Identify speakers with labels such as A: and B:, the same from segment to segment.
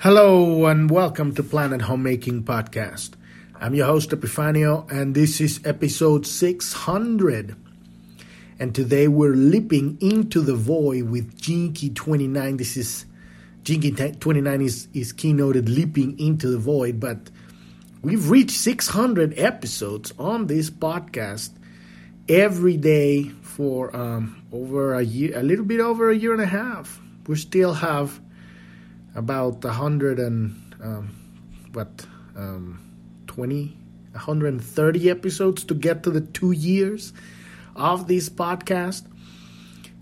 A: Hello and welcome to Planet Homemaking Podcast. I'm your host Epifanio and this is episode 600. And today we're leaping into the void with Gene Key 29. This is Gene Key 29 is, is keynoted leaping into the void, but we've reached 600 episodes on this podcast every day for um, over a year, a little bit over a year and a half. We still have about a hundred and um, what um, 20 130 episodes to get to the two years of this podcast.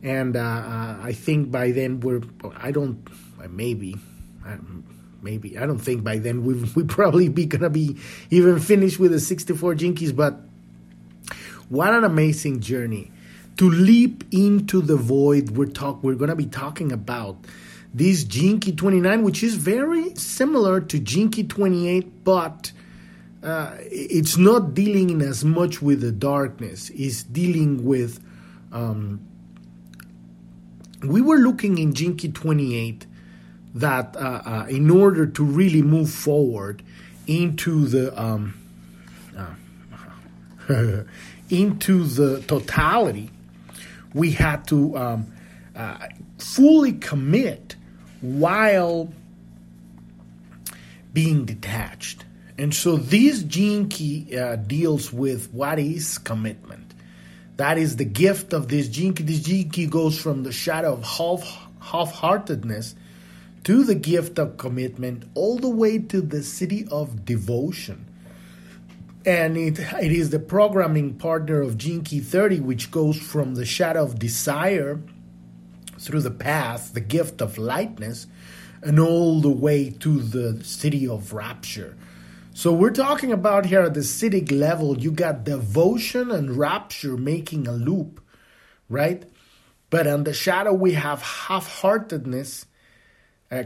A: And uh, uh, i think by then we're i don't maybe maybe i don't think by then we we probably be gonna be even finished with the 64 Gene Keys but what an amazing journey to leap into the void we're talk we're gonna be talking about this Key 29, which is very similar to Key 28, but uh, it's not dealing in as much with the darkness. It's dealing with. Um, we were looking in Key 28 that uh, uh, in order to really move forward into the um, uh, into the totality, we had to um, uh, fully commit while being detached. And so this gene key uh, deals with what is commitment. That is the gift of this gene key. This gene key goes from the shadow of half half-heartedness to the gift of commitment, all the way to the Siddhi of devotion. And it, it is the programming partner of Gene Key 30, which goes from the shadow of desire through the path, the gift of lightness, and all the way to the Siddhi of rapture. So we're talking about here at the siddhic level, you got devotion and rapture making a loop, right? But on the shadow, we have half heartedness uh,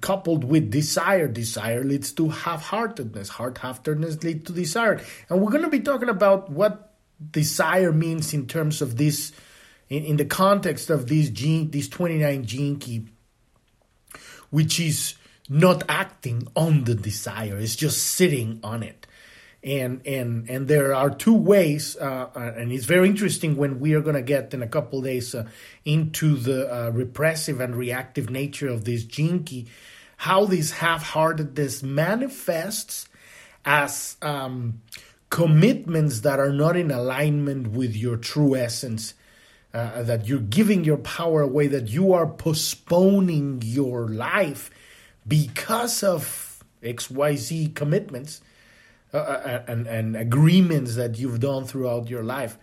A: coupled with desire. Desire leads to half heartedness. Heart heartedness leads to desire. And we're going to be talking about what desire means in terms of this in, in the context of this gene, this 29 gene key, which is not acting on the desire, it's just sitting on it. And and and there are two ways, uh, uh and it's very interesting when we are going to get in a couple days uh, into the uh, repressive and reactive nature of this gene key, how this half-heartedness manifests as um, commitments that are not in alignment with your true essence uh, that you're giving your power away, that you are postponing your life because of XYZ commitments uh, uh, and, and agreements that you've done throughout your life.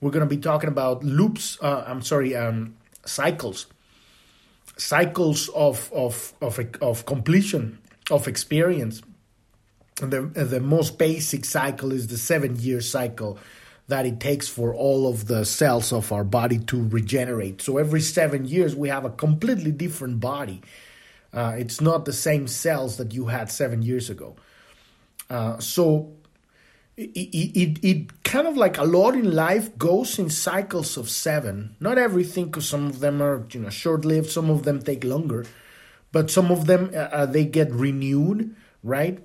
A: We're going to be talking about loops, uh, I'm sorry, um, cycles, cycles of, of, of, of completion, of experience. And the, the most basic cycle is the seven year cycle that it takes for all of the cells of our body to regenerate. So every seven years, we have a completely different body. Uh, it's not the same cells that you had seven years ago. Uh, so it, it, it kind of like a lot in life goes in cycles of seven. Not everything, because some of them are you know short lived, some of them take longer, but some of them uh, uh they get renewed, right?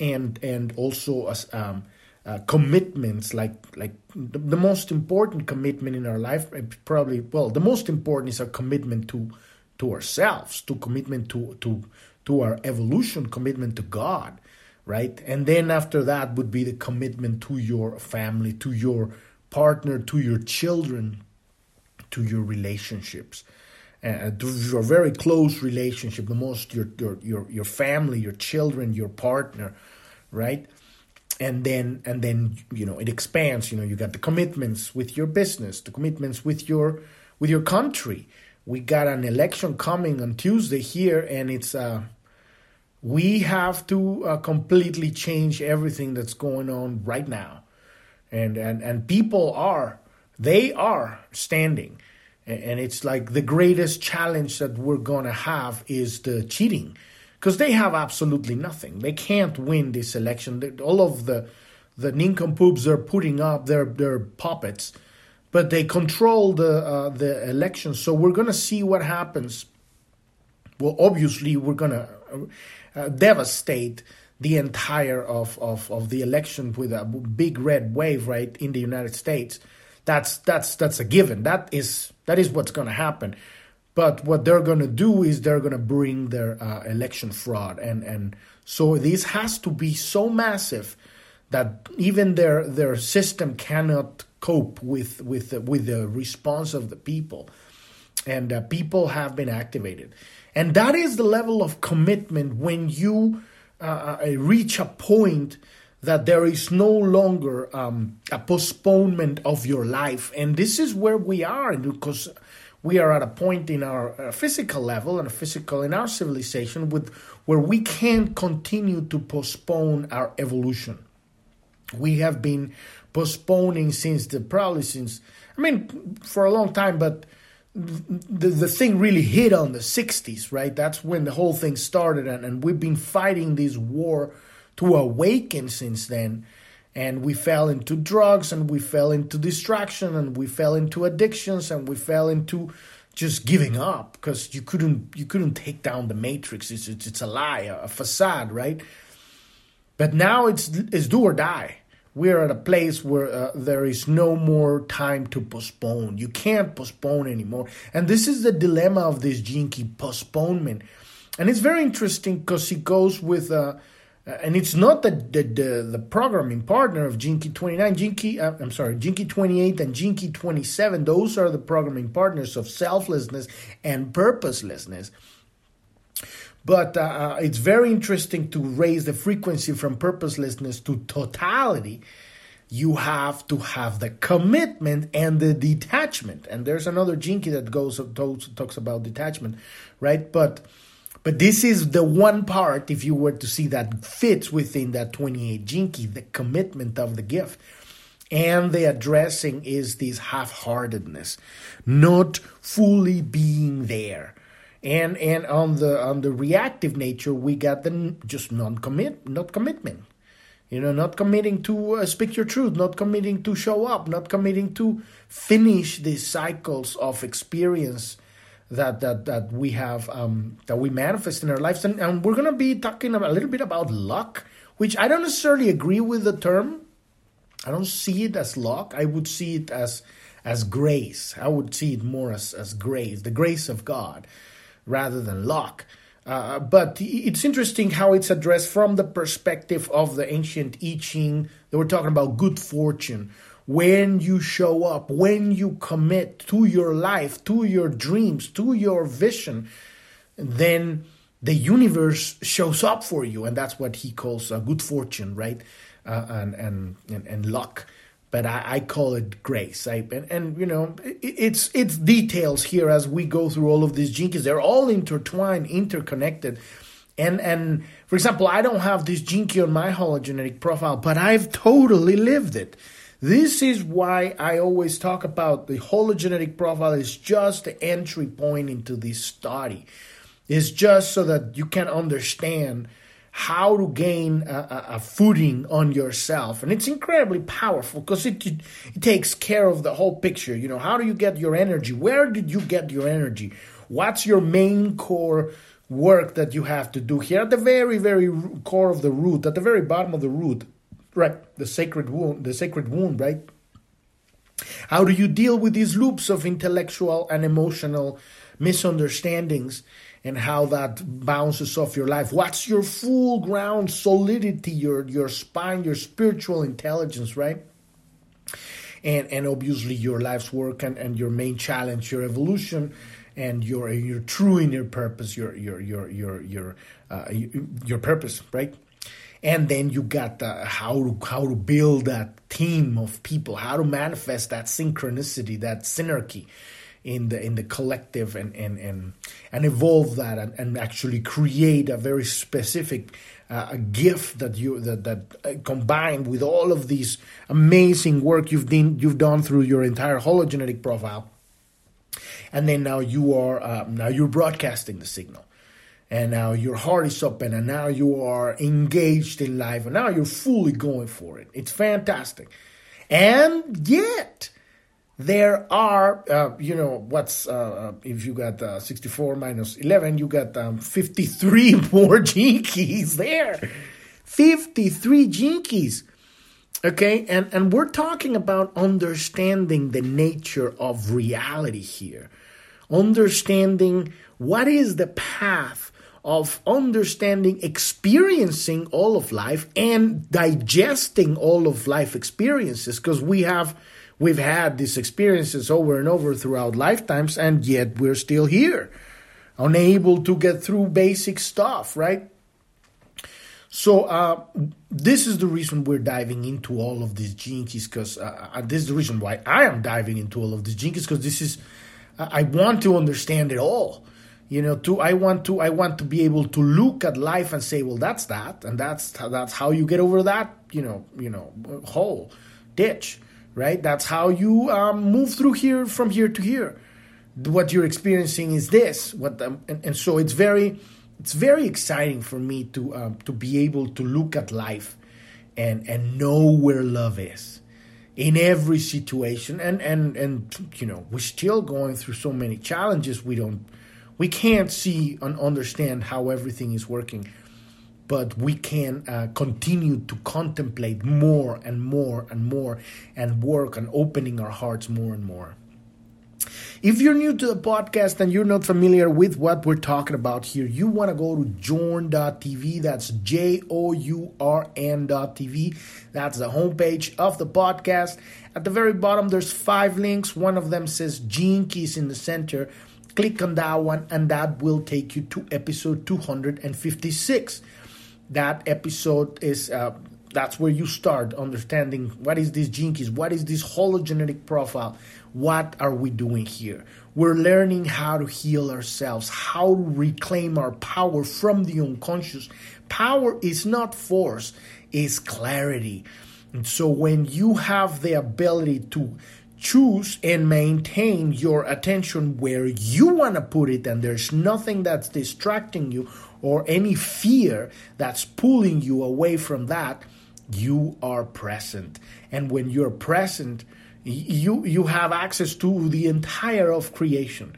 A: And and also as um, uh, commitments like like the, the, most important commitment in our life uh, probably well the most important is our commitment to to ourselves to commitment to to to our evolution commitment to god right? And then after that would be the commitment to your family to your partner to your children to your relationships. Uh, to your very close relationship the most your your your, your family your children your partner right and then and then you know it expands you know you got the commitments with your business the commitments with your with your country. We got an election coming on tuesday here and it's uh we have to uh, completely change everything that's going on right now. And and and people are they are standing. And it's like the greatest challenge that we're going to have is the cheating because they have absolutely nothing. They can't win this election. All of the the nincompoops they're putting up, they're, they're puppets, but they control the uh, the election. So we're gonna see what happens. Well, obviously we're gonna uh, devastate the entire of, of, of the election with a big red wave right in the United States. That's that's that's a given. That is that is what's going to happen. But what they're going to do is they're going to bring their uh, election fraud, and and so this has to be so massive that even their their system cannot cope with with with the response of the people, and uh, people have been activated, and that is the level of commitment when you uh, uh reach a point that there is no longer um, a postponement of your life, and this is where we are because we are at a point in our uh, physical level and physical in our civilization with where we can't continue to postpone our evolution we have been postponing since the probably since I mean for a long time, but the the thing really hit on the 60s, right? That's when the whole thing started, and, and we've been fighting this war to awaken since then. And we fell into drugs, and we fell into distraction, and we fell into addictions, and we fell into just giving up because you couldn't you couldn't take down the matrix. It's it's, it's a lie, a facade, right? But now it's it's do or die we're at a place where uh, there is no more time to postpone. You can't postpone anymore. And this is the dilemma of this Key postponement. And it's very interesting because it goes with, uh, and it's not that the, the, the, programming partner of Key 29, Gene Key, uh, I'm sorry, Key 28 and Key 27. Those are the programming partners of selflessness and purposelessness. But uh, uh, it's very interesting to raise the frequency from purposelessness to totality. You have to have the commitment and the detachment. And there's another Key that goes talks about detachment, right? But but this is the one part, if you were to see that fits within that 28 Gene Key, the commitment of the gift. And the addressing is this half-heartedness, not fully being there and and on the on the reactive nature we got the just non-commit not commitment you know not committing to uh, speak your truth not committing to show up not committing to finish these cycles of experience that that that we have um, that we manifest in our lives and, and we're going to be talking a little bit about luck which i don't necessarily agree with the term i don't see it as luck i would see it as as grace i would see it more as as grace the grace of god rather than luck. Uh, but it's interesting how it's addressed from the perspective of the ancient I Ching. They were talking about good fortune. When you show up, when you commit to your life, to your dreams, to your vision, then the universe shows up for you. And that's what he calls uh, good fortune, right? Uh, and, and, and, and luck but I, I, call it grace. I, and, and you know, it, it's it's details here as we go through all of these Gene Keys. They're all intertwined, interconnected. And and for example, I don't have this Key on my hologenetic profile, but I've totally lived it. This is why I always talk about the hologenetic profile is just the entry point into this study. It's just so that you can understand how to gain a, a, footing on yourself. And it's incredibly powerful because it, it, it takes care of the whole picture. You know how do you get your energy? Where did you get your energy? What's your main core work that you have to do here? At the very very core of the root at the very bottom of the root right the sacred wound the sacred wound right how do you deal with these loops of intellectual and emotional misunderstandings and how that bounces off your life. What's your full ground solidity, your your spine, your spiritual intelligence, right? And and obviously your life's work and, and your main challenge, your evolution and your your true inner purpose, your your your your your uh, your purpose, right? And then you got the, how to how to build that team of people, how to manifest that synchronicity, that synergy, in the in the collective and and and, and evolve that and, and actually create a very specific uh, a gift that you that that uh, combined with all of these amazing work you've done you've done through your entire hologenetic profile. And then now you are uh, now you're broadcasting the signal and now your heart is open and now you are engaged in life and now you're fully going for it it's fantastic and yet there are, uh, you know, what's, uh, if you got uh, 64 minus 11, you got um, 53 more Gene Keys there. 53 Gene Keys. Okay, and, and we're talking about understanding the nature of reality here, understanding what is the path of understanding, experiencing all of life, and digesting all of life experiences, because we have we've had these experiences over and over throughout lifetimes, and yet we're still here, unable to get through basic stuff, right? So uh, this is the reason we're diving into all of these Gene Keys because uh, uh, this is the reason why I am diving into all of these Gene Keys because this is I want to understand it all. You know, to I want to I want to be able to look at life and say, well, that's that, and that's that's how you get over that. You know, you know, hole, ditch, right? That's how you um, move through here from here to here. What you're experiencing is this. What and, and so it's very it's very exciting for me to um, to be able to look at life and and know where love is in every situation and and and you know we're still going through so many challenges we don't we can't see and understand how everything is working but we can uh, continue to contemplate more and more and more and work on opening our hearts more and more if you're new to the podcast and you're not familiar with what we're talking about here, you want to go to journ.tv. That's J O U R N.tv. That's the homepage of the podcast. At the very bottom, there's five links. One of them says Gene Keys in the center. Click on that one, and that will take you to episode 256. That episode is. Uh, that's where you start understanding what is this keys, what is this hologenetic profile, what are we doing here? We're learning how to heal ourselves, how to reclaim our power from the unconscious. Power is not force, it's clarity. And so when you have the ability to choose and maintain your attention where you want to put it, and there's nothing that's distracting you or any fear that's pulling you away from that, you are present. And when you're present, you you have access to the entire of creation.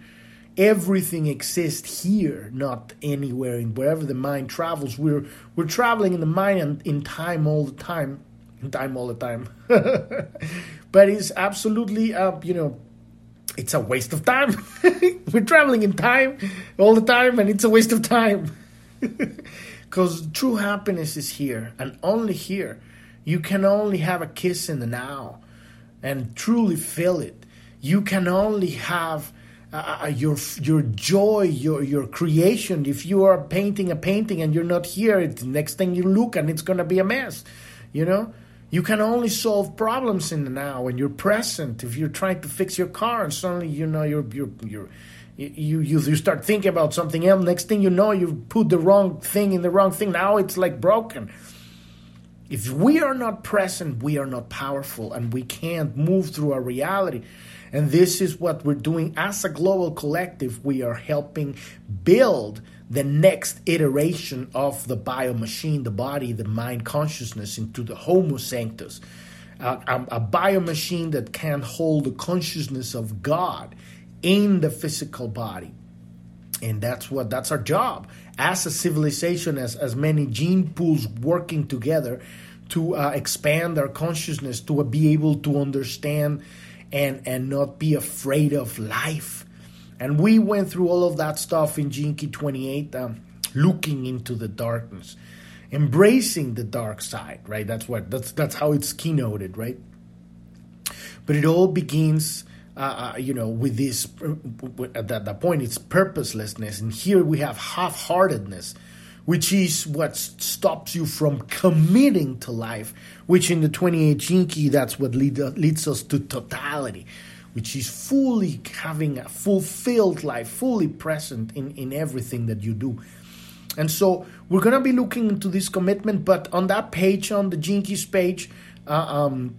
A: Everything exists here not anywhere in wherever the mind travels. We're we're traveling in the mind and in time all the time. In time all the time but it's absolutely uh, you know it's a waste of time we're traveling in time all the time and it's a waste of time because true happiness is here and only here you can only have a kiss in the now and truly feel it. You can only have uh, uh, your your joy, your your creation. If you are painting a painting and you're not here, it's the next thing you look and it's gonna be a mess. You know, you can only solve problems in the now when you're present. If you're trying to fix your car and suddenly you know you're you're you're you, you you start thinking about something else. Next thing you know, you put the wrong thing in the wrong thing. Now it's like broken. If we are not present, we are not powerful and we can't move through our reality. And this is what we're doing as a global collective. We are helping build the next iteration of the bio machine, the body, the mind consciousness into the Homo Sanctus. Uh, a, a bio machine that can hold the consciousness of God in the physical body. And that's what that's our job as a civilization, as, as many gene pools working together to uh, expand our consciousness, to be able to understand and, and not be afraid of life. And we went through all of that stuff in Key 28, um, looking into the darkness, embracing the dark side, right? That's what that's that's how it's keynoted, right? But it all begins uh, uh, you know, with this, at that, point, it's purposelessness. And here we have half heartedness, which is what stops you from committing to life, which in the 28 Gene Key, that's what lead, uh, leads us to totality, which is fully having a fulfilled life, fully present in, in everything that you do. And so we're going to be looking into this commitment, but on that page, on the Keys page, uh, um,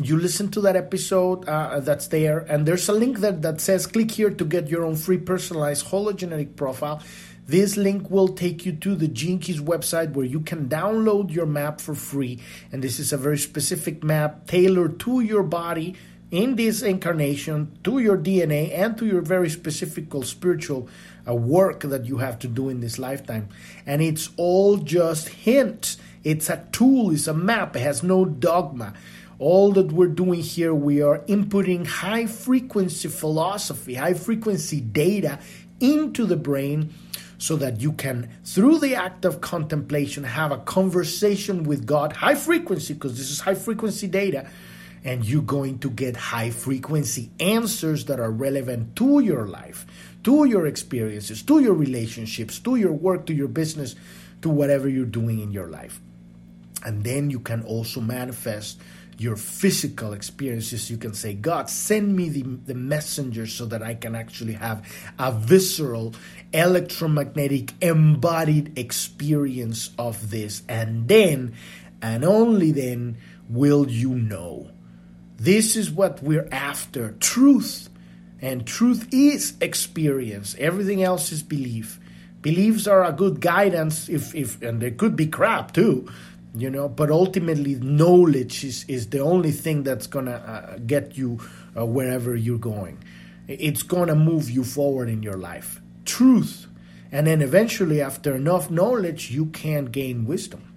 A: you listen to that episode uh, that's there, and there's a link that, that says click here to get your own free personalized hologenetic profile. This link will take you to the Keys website where you can download your map for free. And this is a very specific map tailored to your body, in this incarnation to your DNA and to your very specific spiritual uh, work that you have to do in this lifetime. And it's all just hints. It's a tool, it's a map, it has no dogma. All that we're doing here, we are inputting high frequency philosophy, high frequency data into the brain so that you can, through the act of contemplation, have a conversation with God, high frequency, because this is high frequency data, and you're going to get high frequency answers that are relevant to your life, to your experiences, to your relationships, to your work, to your business, to whatever you're doing in your life. And then you can also manifest your physical experiences, you can say, God, send me the, the messenger so that I can actually have a visceral, electromagnetic, embodied experience of this. And then, and only then, will you know. This is what we're after truth. And truth is experience. Everything else is belief. Beliefs are a good guidance if, if and they could be crap too you know but ultimately knowledge is, is the only thing that's gonna uh, get you uh, wherever you're going it's gonna move you forward in your life truth and then eventually after enough knowledge you can gain wisdom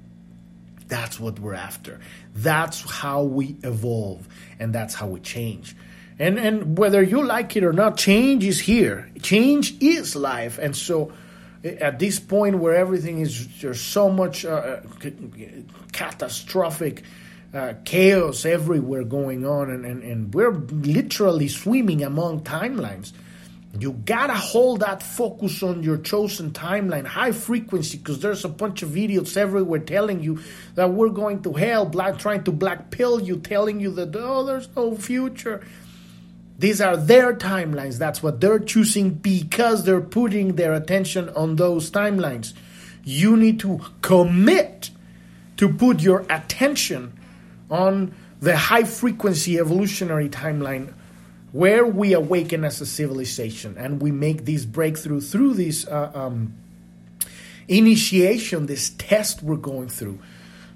A: that's what we're after. That's how we evolve and that's how we change. And and whether you like it or not change is here. Change is life. And so at this point where everything is there's so much uh, uh catastrophic uh, chaos everywhere going on and, and, and we're literally swimming among timelines you gotta hold that focus on your chosen timeline high frequency because there's a bunch of idiots everywhere telling you that we're going to hell black trying to black pill you telling you that oh there's no future these are their timelines. That's what they're choosing because they're putting their attention on those timelines. You need to commit to put your attention on the high frequency evolutionary timeline where we awaken as a civilization and we make this breakthrough through this uh, um, initiation, this test we're going through.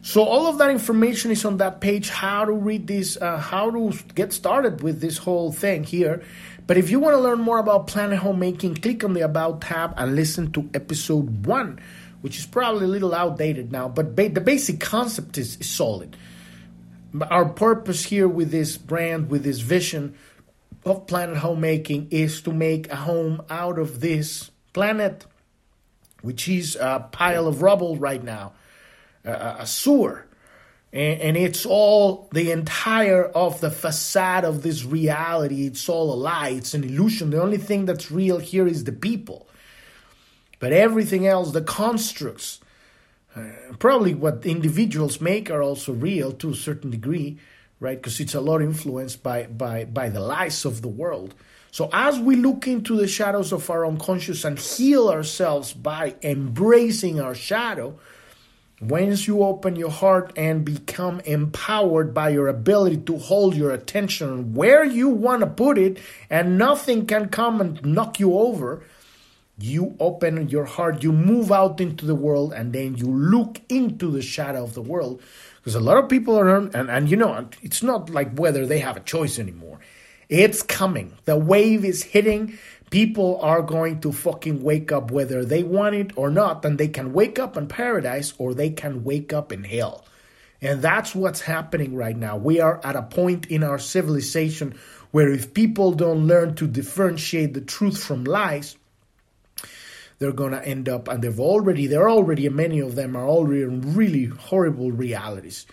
A: So all of that information is on that page. How to read this, uh, how to get started with this whole thing here. But if you want to learn more about planet homemaking, click on the About tab and listen to episode one, which is probably a little outdated now, but ba- the basic concept is, is solid. Our purpose here with this brand, with this vision of planet homemaking, is to make a home out of this planet, which is a pile of rubble right now a, a sewer. And, and it's all the entire of the facade of this reality. It's all a lie. It's an illusion. The only thing that's real here is the people. But everything else, the constructs, uh, probably what individuals make are also real to a certain degree, right? Because it's a lot influenced by, by, by the lies of the world. So as we look into the shadows of our unconscious and heal ourselves by embracing our shadow, once you open your heart and become empowered by your ability to hold your attention where you want to put it, and nothing can come and knock you over, you open your heart, you move out into the world, and then you look into the shadow of the world. Because a lot of people are, and, and you know, it's not like whether they have a choice anymore. It's coming. The wave is hitting people are going to fucking wake up whether they want it or not, and they can wake up in paradise or they can wake up in hell. And that's what's happening right now. We are at a point in our civilization where if people don't learn to differentiate the truth from lies, they're gonna end up, and they've already, they're already, many of them are already in really horrible realities.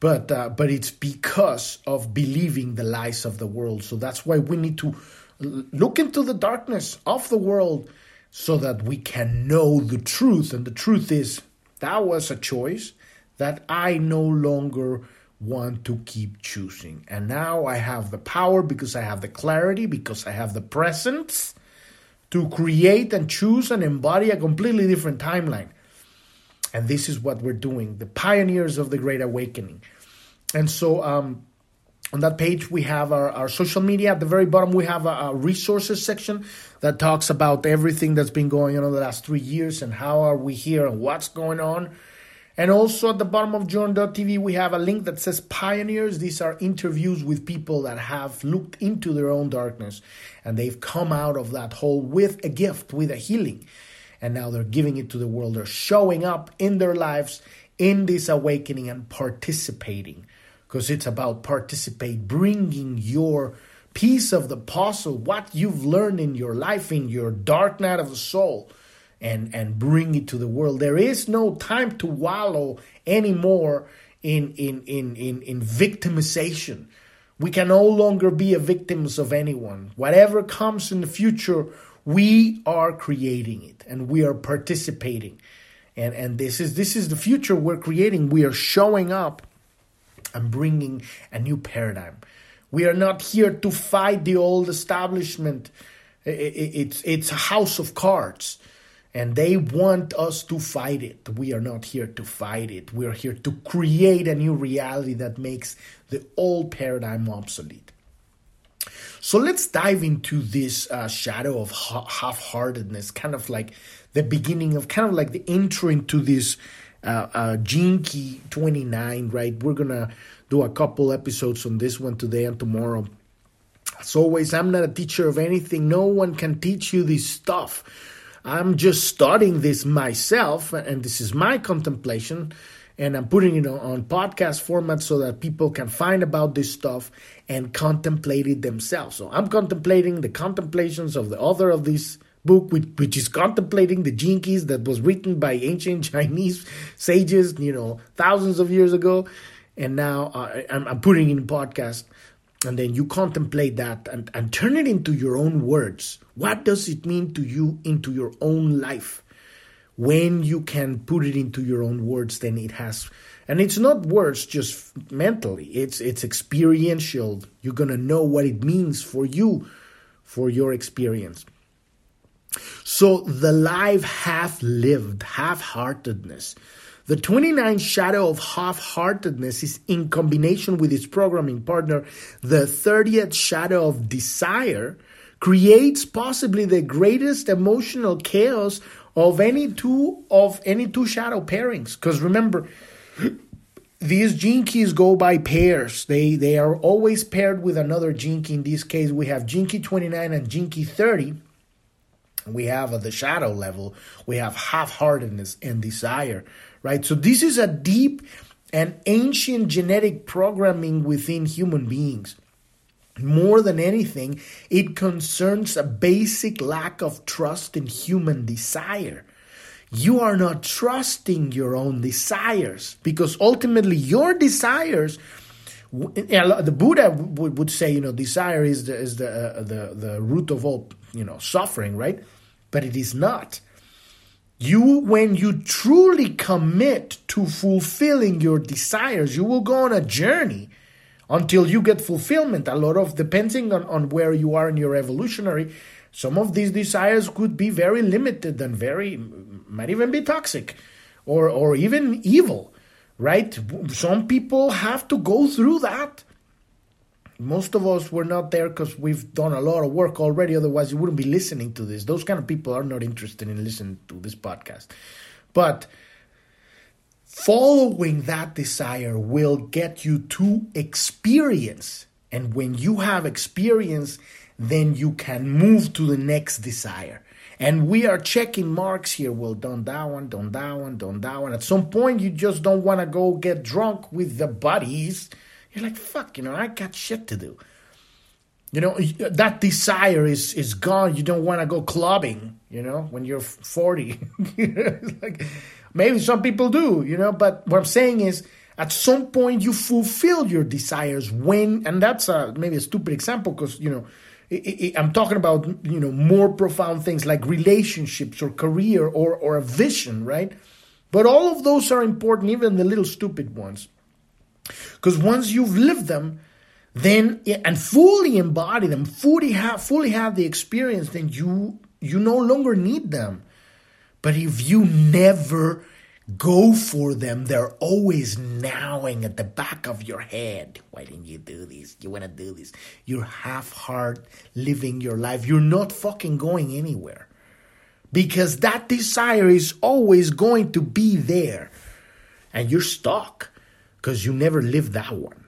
A: But uh, but it's because of believing the lies of the world. So that's why we need to look into the darkness of the world so that we can know the truth. And the truth is, that was a choice that I no longer want to keep choosing. And now I have the power because I have the clarity, because I have the presence to create and choose and embody a completely different timeline. And this is what we're doing, the pioneers of the Great Awakening. And so, um, on that page, we have our, our social media. At the very bottom, we have a, a, resources section that talks about everything that's been going on the last three years and how are we here and what's going on. And also at the bottom of Journ.tv, we have a link that says Pioneers. These are interviews with people that have looked into their own darkness and they've come out of that hole with a gift, with a healing. And now they're giving it to the world. They're showing up in their lives in this awakening and participating because it's about participate, bringing your piece of the puzzle, what you've learned in your life, in your dark night of the soul and and bring it to the world. There is no time to wallow anymore in in in in, in victimization. We can no longer be a victims of anyone. Whatever comes in the future, we are creating it and we are participating. And and this is this is the future we're creating. We are showing up and bringing a new paradigm. We are not here to fight the old establishment. It's it's a house of cards and they want us to fight it. We are not here to fight it. We are here to create a new reality that makes the old paradigm obsolete. So let's dive into this uh, shadow of half heartedness, kind of like the beginning of, kind of like the intro into this uh, uh, Gene Key 29, right? We're going to do a couple episodes on this one today and tomorrow. As always, I'm not a teacher of anything. No one can teach you this stuff I'm just starting this myself, and this is my contemplation, and I'm putting it on podcast format so that people can find about this stuff and contemplate it themselves. So I'm contemplating the contemplations of the author of this book, which, which is contemplating the keys that was written by ancient Chinese sages, you know, thousands of years ago. And now uh, I'm, I'm putting in podcast and then you contemplate that and, and turn it into your own words. What does it mean to you into your own life? When you can put it into your own words, then it has and it's not words just mentally, it's it's experiential. You're gonna know what it means for you, for your experience. So the life half lived, half heartedness the 29 shadow of half heartedness is in combination with its programming partner, the 30th shadow of desire, creates possibly the greatest emotional chaos of any two of any two shadow pairings. Because remember, these gene keys go by pairs. They they are always paired with another gene key. In this case, we have gene key 29 and gene key 30. We have at the shadow level, we have half-heartedness and desire right? So this is a deep and ancient genetic programming within human beings. More than anything, it concerns a basic lack of trust in human desire. You are not trusting your own desires because ultimately your desires the Buddha would say, you know, desire is the is the uh, the the root of all, you know, suffering, right? But it is not. You, when you truly commit to fulfilling your desires, you will go on a journey until you get fulfillment. A lot of, depending on, on where you are in your evolutionary, some of these desires could be very limited and very, might even be toxic or, or even evil, right? Some people have to go through that most of us were not there because we've done a lot of work already. Otherwise, you wouldn't be listening to this. Those kind of people are not interested in listening to this podcast. But following that desire will get you to experience. And when you have experience, then you can move to the next desire. And we are checking marks here. Well, done that one, done that one, done that one. At some point, you just don't want to go get drunk with the buddies you're like, fuck, you know, I got shit to do. You know, uh, that desire is is gone. You don't want to go clubbing, you know, when you're 40. like, maybe some people do, you know, but what I'm saying is at some point you fulfill your desires when, and that's a, maybe a stupid example because, you know, I'm talking about, you know, more profound things like relationships or career or, or a vision, right? But all of those are important, even the little stupid ones. Because once you've lived them, then and fully embody them, fully have fully have the experience, then you you no longer need them. But if you never go for them, they're always gnawing at the back of your head. Why didn't you do this? You want to do this. You're half heart living your life. You're not fucking going anywhere. Because that desire is always going to be there. and you're stuck because you never lived that one.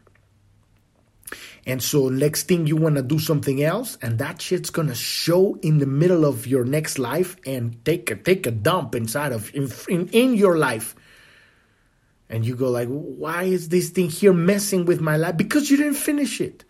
A: And so next thing you want to do something else, and that shit's gonna show in the middle of your next life and take a take a dump inside of in, in, in your life. And you go like, why is this thing here messing with my life? Because you didn't finish it.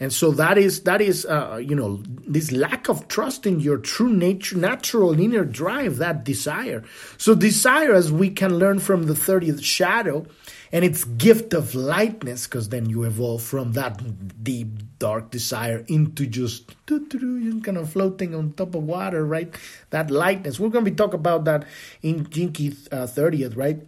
A: And so that is that is uh, you know this lack of trust in your true nature, natural inner drive, that desire. So desire, as we can learn from the thirtieth shadow, and its gift of lightness, because then you evolve from that deep, dark desire into just kind of floating on top of water, right? That lightness. We're going to be talking about that in Key uh, 30th, right?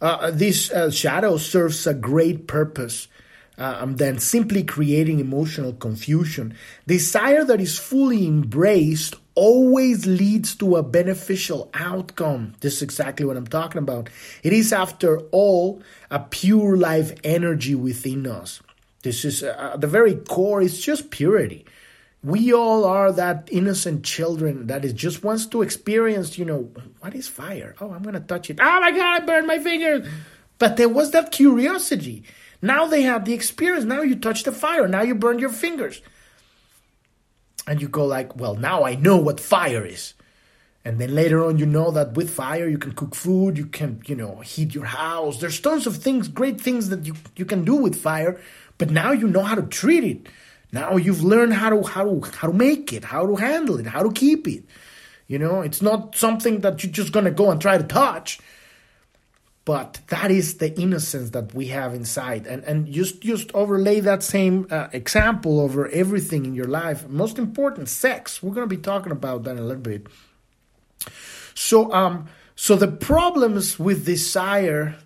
A: Uh, this uh, shadow serves a great purpose. Uh, than simply creating emotional confusion. Desire that is fully embraced always leads to a beneficial outcome. This is exactly what I'm talking about. It is, after all, a pure life energy within us. This is uh, the very core, it's just purity. We all are that innocent children that is just wants to experience, you know, what is fire? Oh, I'm going to touch it. Oh my God, I burned my fingers. But there was that curiosity. Now they have the experience. Now you touch the fire. Now you burn your fingers and you go like, well, now I know what fire is. And then later on, you know that with fire, you can cook food, you can, you know, heat your house. There's tons of things, great things that you, you can do with fire. But now you know how to treat it. Now you've learned how to, how to, how to make it, how to handle it, how to keep it. You know, it's not something that you're just going to go and try to touch but that is the innocence that we have inside. And and just just overlay that same uh, example over everything in your life. Most important sex. We're going to be talking about that in a little bit. So um so the problems with desire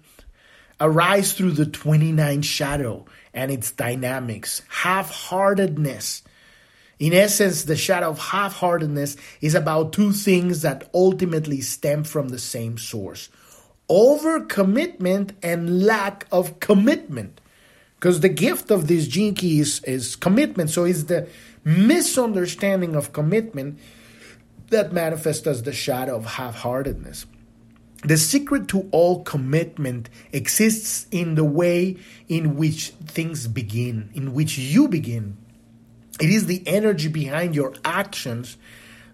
A: arise through the 29 shadow and its dynamics. Half-heartedness. In essence, the shadow of half heartedness is about two things that ultimately stem from the same source overcommitment and lack of commitment. Because the gift of this gene key is, is commitment. So it's the misunderstanding of commitment that manifests as the shadow of half heartedness. The secret to all commitment exists in the way in which things begin, in which you begin. It is the energy behind your actions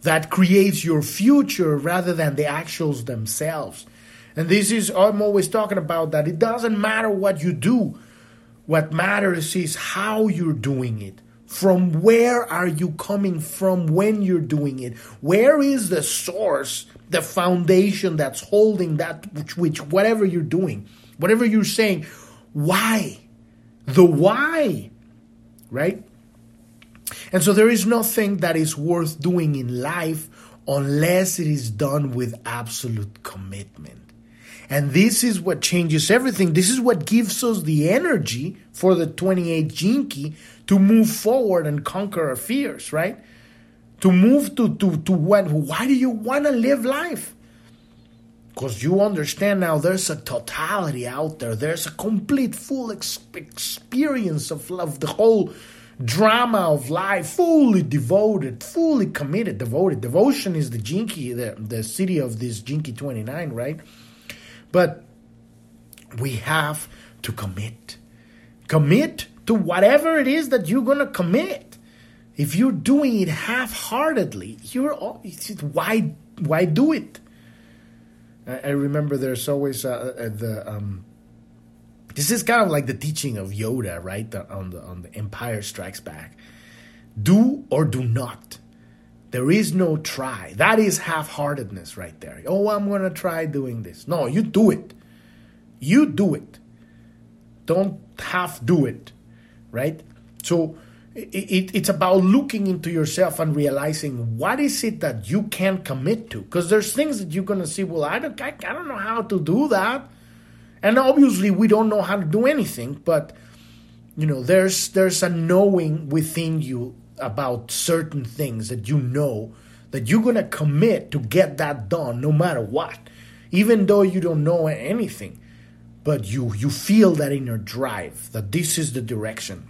A: that creates your future rather than the actuals themselves. And this is, I'm always talking about that. It doesn't matter what you do, what matters is how you're doing it. From where are you coming from when you're doing it? Where is the source, the foundation that's holding that, which, which whatever you're doing, whatever you're saying, why? The why, right? And so there is nothing that is worth doing in life unless it is done with absolute commitment. And this is what changes everything. This is what gives us the energy for the 28 Gene Key to move forward and conquer our fears, right? To move to, to, to what? Why do you want to live life? Because you understand now there's a totality out there. There's a complete, full ex- experience of love, the whole drama of life, fully devoted, fully committed, devoted. Devotion is the Gene Key, the, the Siddhi of this Gene Key 29, right? But we have to commit. Commit to whatever it is that you're going to commit. If you're doing it half-heartedly, you're why why do it? I, remember there's always uh, uh, the um, this is kind of like the teaching of Yoda, right? on the on the Empire Strikes Back. Do or do not. There is no try. That is half heartedness right there. Oh, I'm going to try doing this. No, you do it. You do it. Don't half do it. Right? So it, it, it's about looking into yourself and realizing what is it that you can commit to. Because there's things that you're going to see, well, I don't, I, I don't know how to do that. And obviously, we don't know how to do anything, but you know, there's there's a knowing within you about certain things that you know that you're going to commit to get that done no matter what even though you don't know anything but you you feel that inner drive that this is the direction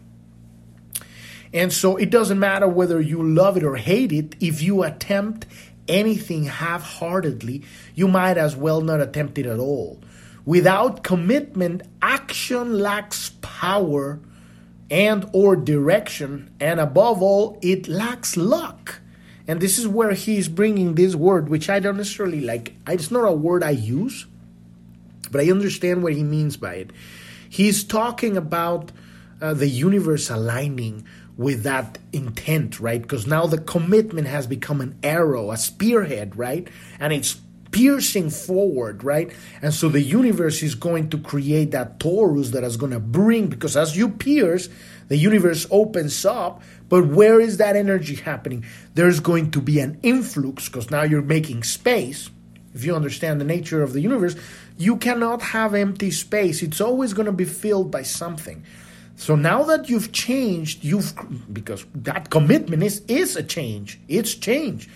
A: and so it doesn't matter whether you love it or hate it if you attempt anything half heartedly, you might as well not attempt it at all. Without commitment, action lacks power and or direction and above all it lacks luck. And this is where he's bringing this word which i don't necessarily like. It's not a word i use but i understand what he means by it. He's talking about uh, the universe aligning with that intent right? Because now the commitment has become an arrow a spearhead right? And it's piercing forward, right? And so the universe is going to create that torus that is going to bring, because as you pierce, the universe opens up. But where is that energy happening? There's going to be an influx, because now you're making space. If you understand the nature of the universe, you cannot have empty space. It's always going to be filled by something. So now that you've changed, you've because that commitment is is a change. It's change.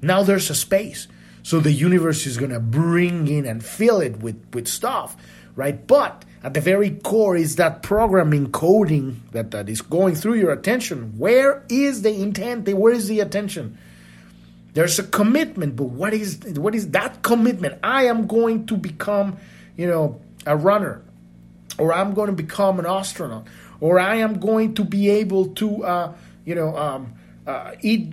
A: Now there's a space. So the universe is going to bring in and fill it with, with stuff, right? But at the very core is that programming coding that, that is going through your attention. Where is the intent? Where is the attention? There's a commitment, but what is what is that commitment? I am going to become, you know, a runner, or I'm going to become an astronaut, or I am going to be able to, uh, you know, um, uh, eat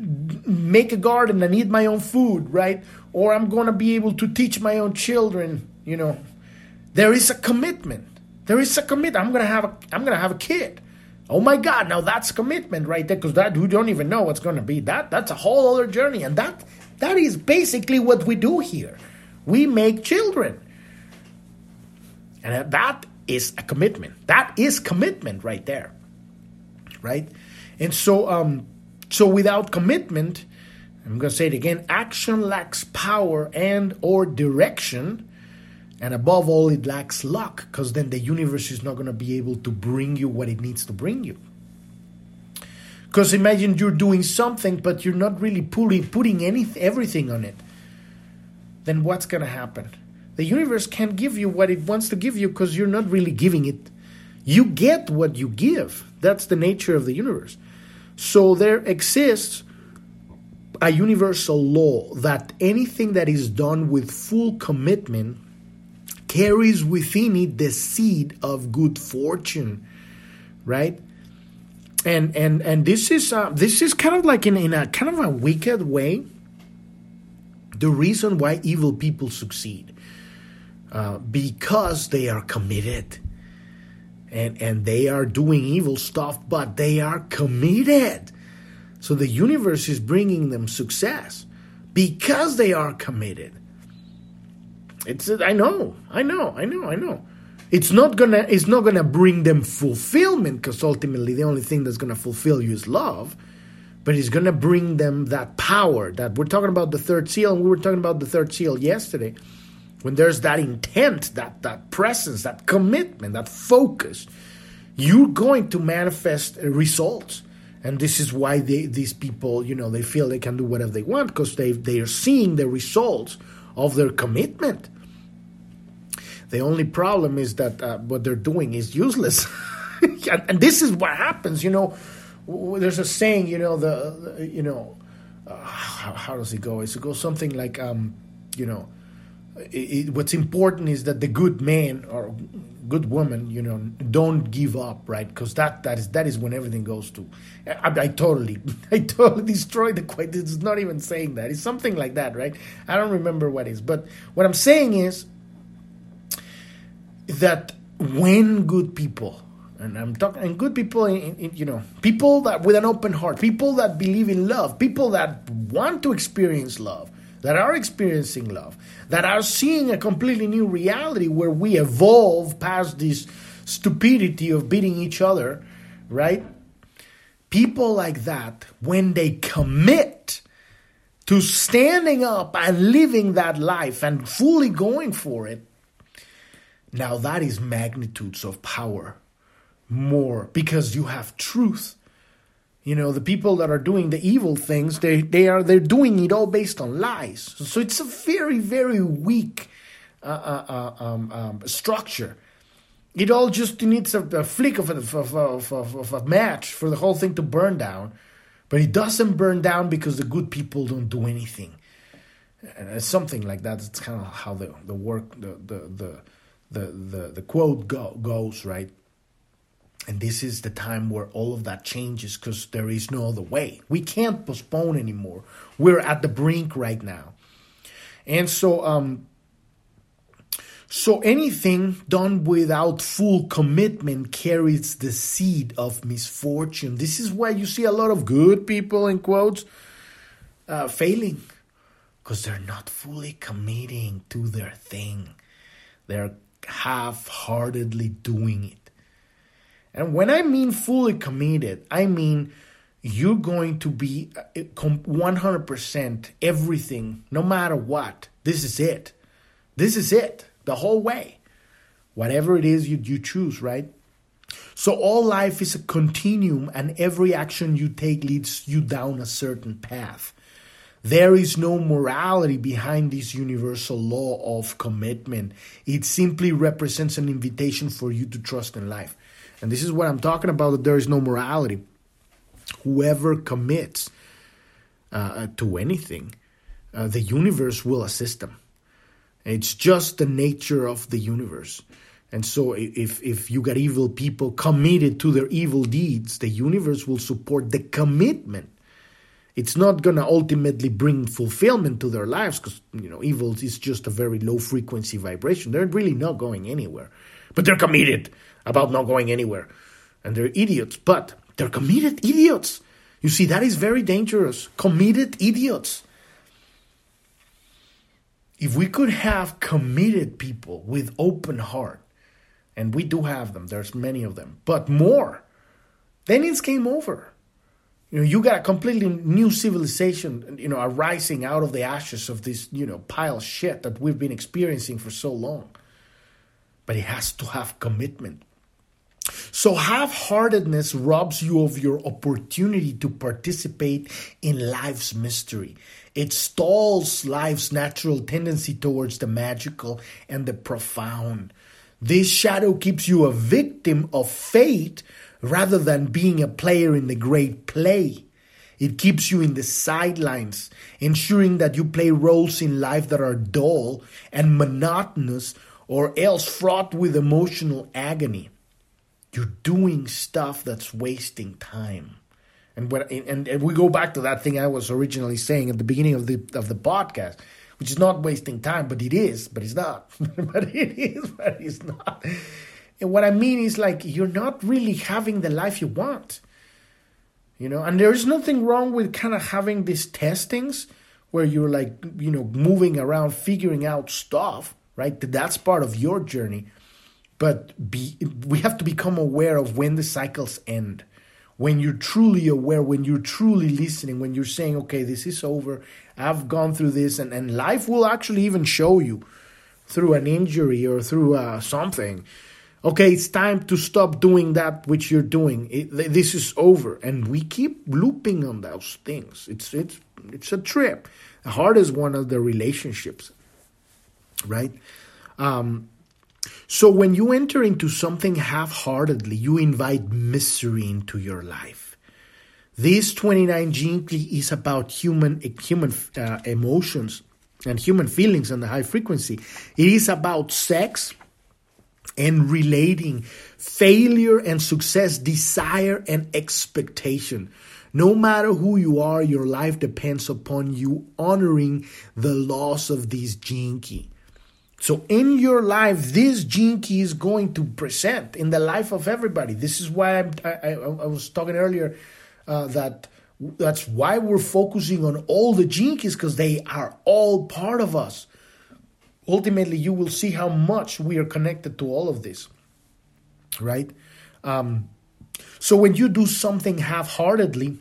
A: make a garden and eat my own food, right? Or I'm going to be able to teach my own children, you know. There is a commitment. There is a commitment. I'm going to have a I'm going to have a kid. Oh my god, now that's commitment right there cuz that we don't even know what's going to be. That that's a whole other journey and that that is basically what we do here. We make children. And that is a commitment. That is commitment right there. Right? And so um so without commitment, I'm going to say it again, action lacks power and or direction. And above all, it lacks luck because then the universe is not going to be able to bring you what it needs to bring you. Because imagine you're doing something, but you're not really putting, putting any, everything on it. Then what's going to happen? The universe can't give you what it wants to give you because you're not really giving it. You get what you give. That's the nature of the universe. So there exists a universal law that anything that is done with full commitment carries within it the seed of good fortune, right? And and and this is uh, this is kind of like in, in a kind of a wicked way. The reason why evil people succeed, uh, because they are committed and and they are doing evil stuff but they are committed. So the universe is bringing them success because they are committed. It's i know i know i know i know. It's not gonna it's not gonna bring them fulfillment because ultimately the only thing that's gonna fulfill you is love but it's gonna bring them that power that we're talking about the third seal and we were talking about the third seal yesterday when there's that intent, that, that presence, that commitment, that focus, you're going to manifest results. And this is why they, these people, you know, they feel they can do whatever they want because they, they are seeing the results of their commitment. The only problem is that uh, what they're doing is useless. and, and, this is what happens, you know. There's a saying, you know, the, the you know, uh, how, how, does it go? It goes something like, um, you know, it, what's important is that the good man or good woman, you know, don't give up, right? Because that that is that is when everything goes to. I, I totally, I totally destroyed the quote. It's not even saying that. It's something like that, right? I don't remember what is, but what I'm saying is that when good people and I'm talking and good people, in, in, you know, people that with an open heart, people that believe in love, people that want to experience love, that are experiencing love, that are seeing a completely new reality where we evolve past this stupidity of beating each other, right? People like that, when they commit to standing up and living that life and fully going for it, now that is magnitudes of power more because you have truth you know, the people that are doing the evil things, they, they are they're doing it all based on lies. So it's a very very weak uh, uh, uh, um, um, structure. It all just needs a, a flick of a, of, of, of, a match for the whole thing to burn down. but it doesn't burn down because the good people don't do anything. And something like that. It's kind of how the, the work, the, the, the, the, the, the quote go, goes, right? And this is the time where all of that changes because there is no other way. We can't postpone anymore. We're at the brink right now. And so, um, so anything done without full commitment carries the seed of misfortune. This is why you see a lot of good people, in quotes, uh, failing because they're not fully committing to their thing. They're half heartedly doing it. And when I mean fully committed, I mean you're going to be 100% uh, everything, no matter what. This is it. This is it the whole way. Whatever it is you, you choose, right? So all life is a continuum, and every action you take leads you down a certain path. There is no morality behind this universal law of commitment. It simply represents an invitation for you to trust in life. And this is what I'm talking about that there is no morality. Whoever commits uh, to anything, uh, the universe will assist them. It's just the nature of the universe. And so if if you got evil people committed to their evil deeds, the universe will support the commitment. It's not going to ultimately bring fulfillment to their lives because you know evil is just a very low frequency vibration. They're really not going anywhere. But they're committed about not going anywhere. And they're idiots, but they're committed idiots. You see that is very dangerous. Committed idiots if we could have committed people with open heart, and we do have them, there's many of them, but more, then it's game over. You know, you got a completely new civilization, you know, arising out of the ashes of this, you know, pile of shit that we've been experiencing for so long. But it has to have commitment. So half heartedness robs you of your opportunity to participate in life's mystery. It stalls life's natural tendency towards the magical and the profound. This shadow keeps you a victim of fate rather than being a player in the great play. It keeps you in the sidelines, ensuring that you play roles in life that are dull and monotonous or else fraught with emotional agony. You're doing stuff that's wasting time. And when and, and we go back to that thing I was originally saying at the beginning of the of the podcast, which is not wasting time, but it is, but it's not. but it is, but it's not. And what I mean is like you're not really having the life you want. You know, and there's nothing wrong with kind of having these testings where you're like, you know, moving around, figuring out stuff, right? That's part of your journey. But be, we have to become aware of when the cycles end when you're truly aware, when you're truly listening, when you're saying, okay, this is over, I've gone through this, and, and life will actually even show you through an injury or through uh, something. Okay, it's time to stop doing that which you're doing. It, this is over, and we keep looping on those things. It's it's it's a trip. The heart is one of the relationships, right? Um, so when you enter into something half heartedly, you invite misery into your life. This 29 Gene is about human, human uh, emotions and human feelings and the high frequency. It is about sex and relating, failure and success, desire and expectation. No matter who you are, your life depends upon you honoring the laws of gene key. So in your life, this gene key is going to present in the life of everybody. This is why I, I, I was talking earlier uh, that that's why we're focusing on all the gene keys because they are all part of us. Ultimately, you will see how much we are connected to all of this, right? Um, so when you do something half-heartedly,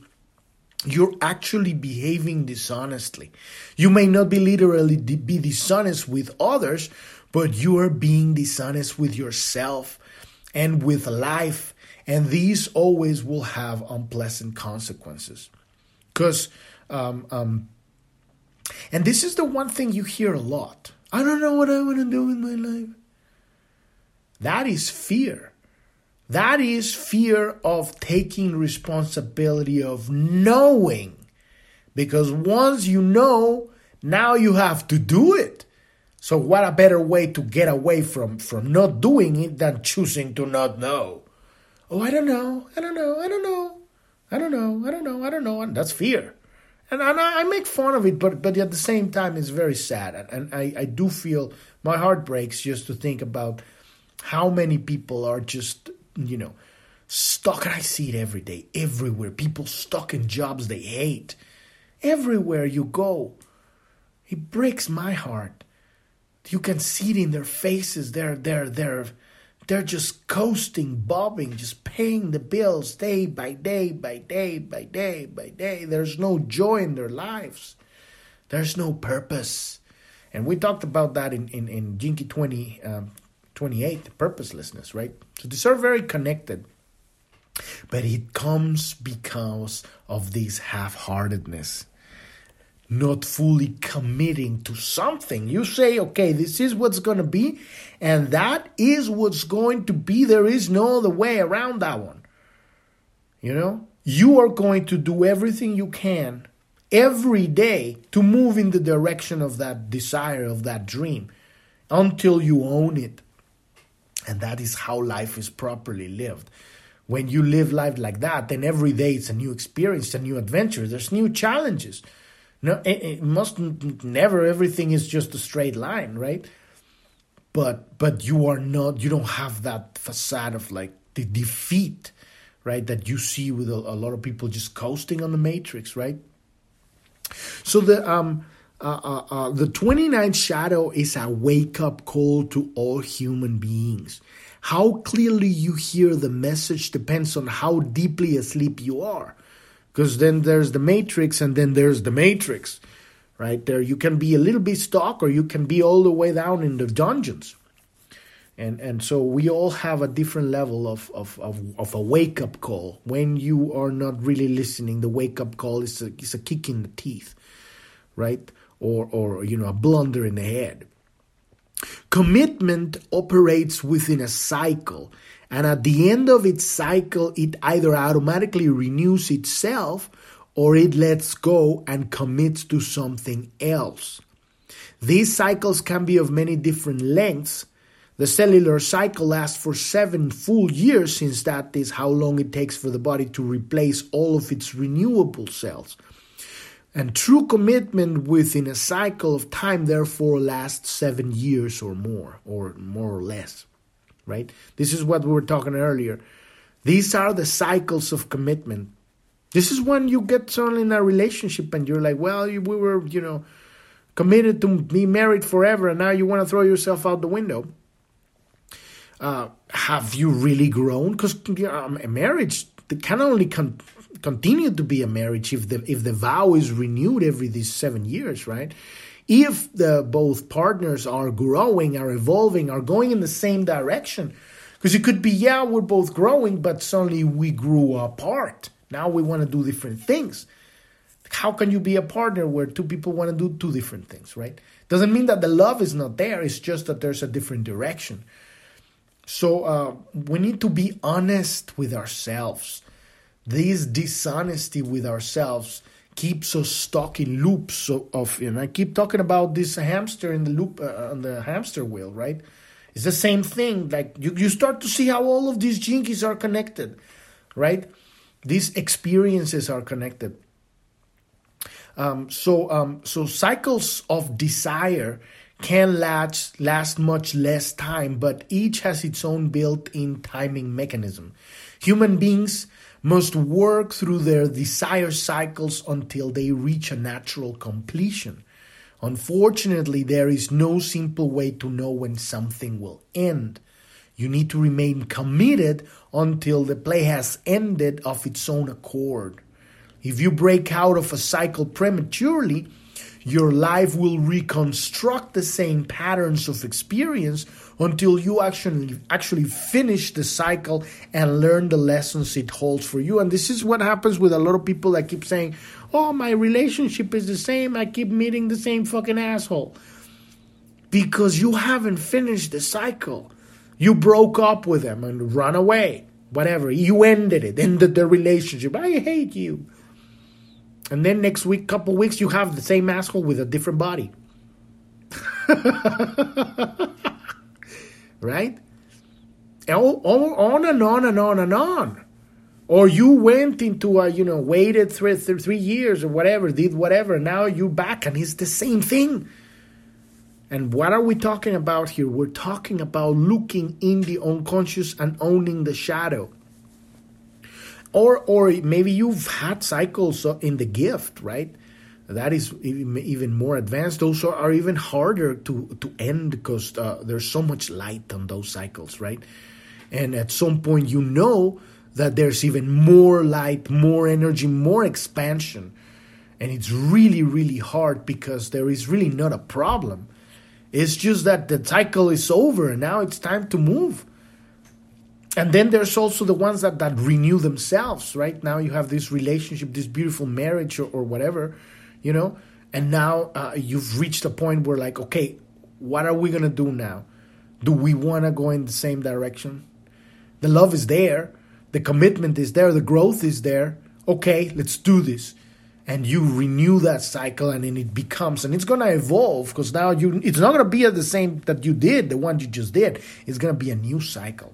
A: you're actually behaving dishonestly. You may not be literally be dishonest with others, but you are being dishonest with yourself and with life. And these always will have unpleasant consequences. Because, um, um, and this is the one thing you hear a lot I don't know what I want to do in my life. That is fear. That is fear of taking responsibility of knowing. Because once you know, now you have to do it. So what a better way to get away from from not doing it than choosing to not know. Oh, I don't know. I don't know. I don't know. I don't know. I don't know. I don't know. And that's fear. And, and I, I make fun of it, but but at the same time, it's very sad. And, and I, I do feel my heart breaks just to think about how many people are just, you know, stuck. And I see it every day, everywhere. People stuck in jobs they hate. Everywhere you go. It breaks my heart. You can see it in their faces. They're they're they're they're just coasting, bobbing, just paying the bills day by day by day by day by day. There's no joy in their lives. There's no purpose. And we talked about that in, in, in Key 20, um, 28, purposelessness, right? So these are very connected. But it comes because of this half heartedness not fully committing to something. You say, okay, this is what's going to be, and that is what's going to be. There is no other way around that one. You know, you are going to do everything you can every day to move in the direction of that desire, of that dream, until you own it. And that is how life is properly lived. When you live life like that, then every day it's a new experience, a new adventure. There's new challenges. No, it, it must never everything is just a straight line, right? But but you are not. You don't have that facade of like the defeat, right? That you see with a, a lot of people just coasting on the matrix, right? So the um. Uh, uh, uh, the 29th shadow is a wake up call to all human beings. How clearly you hear the message depends on how deeply asleep you are. Because then there's the matrix and then there's the matrix right? There you can be a little bit stuck or you can be all the way down in the dungeons. And and so we all have a different level of of of, of a wake up call. When you are not really listening the wake up call is a, is a kick in the teeth right or or you know a blunder in the head commitment operates within a cycle and at the end of its cycle, it either automatically renews itself or it lets go and commits to something else. These cycles can be of many different lengths. The cellular cycle lasts for seven full years, since that is how long it takes for the body to replace all of its renewable cells. And true commitment within a cycle of time, therefore, lasts seven years or more, or more or less right? This is what we were talking earlier. These are the cycles of commitment. This is when you get someone in a relationship and you're like, well, we were, you know, committed to be married forever, and now you want to throw yourself out the window. Uh, have you really grown? Because you a marriage can only con- continue to be a marriage if the if the vow is renewed every these seven years, right? if the both partners are growing, are evolving, are going in the same direction. Because it could be, yeah, we're both growing, but suddenly we grew apart. Now we want to do different things. How can you be a partner where two people want to do two different things, right? Doesn't mean that the love is not there, it's just that there's a different direction. So uh, we need to be honest with ourselves. This dishonesty with ourselves keeps us stuck in loops of, of and I keep talking about this hamster in the loop uh, on the hamster wheel, right? It's the same thing. Like you, you start to see how all of these Keys are connected, right? These experiences are connected. Um, so um, so cycles of desire can last last much less time, but each has its own built-in timing mechanism. Human beings must work through their desire cycles until they reach a natural completion. Unfortunately, there is no simple way to know when something will end. You need to remain committed until the play has ended of its own accord. If you break out of a cycle prematurely, your life will reconstruct the same patterns of experience until you actually actually finish the cycle and learn the lessons it holds for you. And this is what happens with a lot of people that keep saying, "Oh, my relationship is the same. I keep meeting the same fucking asshole." Because you haven't finished the cycle. You broke up with them and run away, whatever. You ended it, ended the relationship. I hate you. And then next week, couple weeks, you have the same asshole with a different body. right? On and on and on and on. Or you went into a, you know, waited three, three years or whatever, did whatever. Now you're back and it's the same thing. And what are we talking about here? We're talking about looking in the unconscious and owning the shadow. Or, or maybe you've had cycles in the gift, right? That is even more advanced. Those are even harder to, to end because uh, there's so much light on those cycles, right? And at some point, you know that there's even more light, more energy, more expansion. And it's really, really hard because there is really not a problem. It's just that the cycle is over and now it's time to move. And then there's also the ones that, that renew themselves, right? Now you have this relationship, this beautiful marriage or, or whatever, you know? And now uh, you've reached a point where, like, okay, what are we going to do now? Do we want to go in the same direction? The love is there, the commitment is there, the growth is there. Okay, let's do this. And you renew that cycle and then it becomes and it's gonna evolve because now you it's not gonna be the same that you did, the one you just did. It's gonna be a new cycle.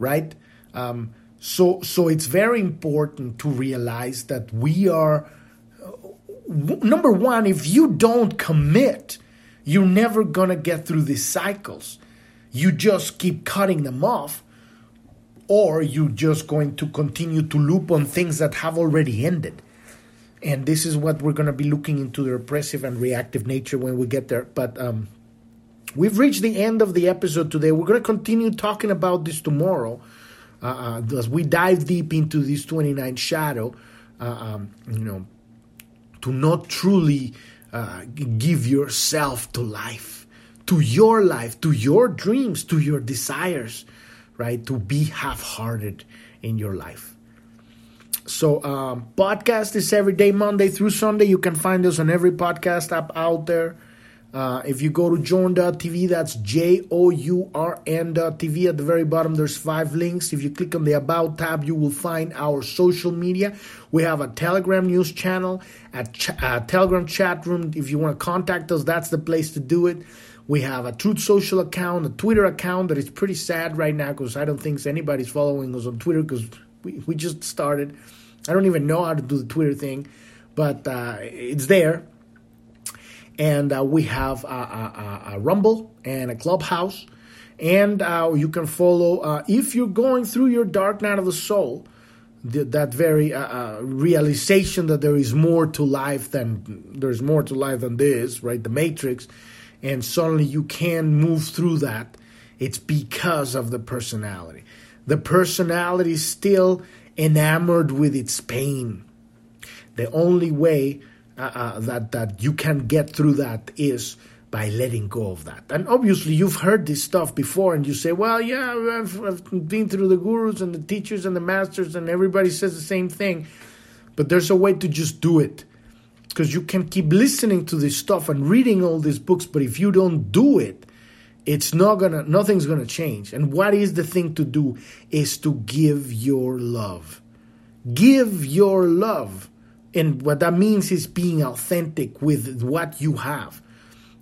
A: Right? Um, so so it's very important to realize that we are number one, if you don't commit, you're never gonna get through these cycles you just keep cutting them off, or you're just going to continue to loop on things that have already ended. And this is what we're going to be looking into the repressive and reactive nature when we get there. But um, we've reached the end of the episode today. We're going to continue talking about this tomorrow uh, uh, as we dive deep into this 29 shadow. Uh, um, you know, to not truly uh, give yourself to life to your life, to your dreams, to your desires, right? To be half hearted in your life. So, um, podcast is every day, Monday through Sunday. You can find us on every podcast app out there. Uh, if you go to journ.tv, that's J O U R N.tv. At the very bottom, there's five links. If you click on the About tab, you will find our social media. We have a Telegram news channel, a, ch- a Telegram chat room. If you want to contact us, that's the place to do it. We have a Truth Social account, a Twitter account that is pretty sad right now because I don't think anybody's following us on Twitter because we, we just started. I don't even know how to do the Twitter thing, but uh, it's there. And uh, we have a, a, a, Rumble and a Clubhouse. And uh, you can follow, uh, if you're going through your dark night of the soul, that very uh, uh, realization that there is more to life than there's more to life than this, right? The Matrix and suddenly you can move through that, it's because of the personality. The personality is still enamored with its pain. The only way uh, uh, that that you can get through that is by letting go of that. And obviously, you've heard this stuff before, and you say, "Well, yeah, I've, I've been through the gurus and the teachers and the masters, and everybody says the same thing." But there's a way to just do it because you can keep listening to this stuff and reading all these books but if you don't do it it's not gonna nothing's gonna change and what is the thing to do is to give your love give your love and what that means is being authentic with what you have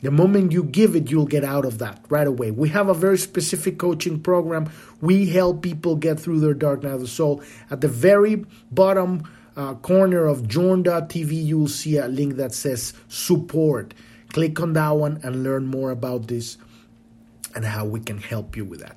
A: the moment you give it you'll get out of that right away we have a very specific coaching program we help people get through their dark night of the soul at the very bottom uh, corner of journ.tv, you will see a link that says support. Click on that one and learn more about this and how we can help you with that.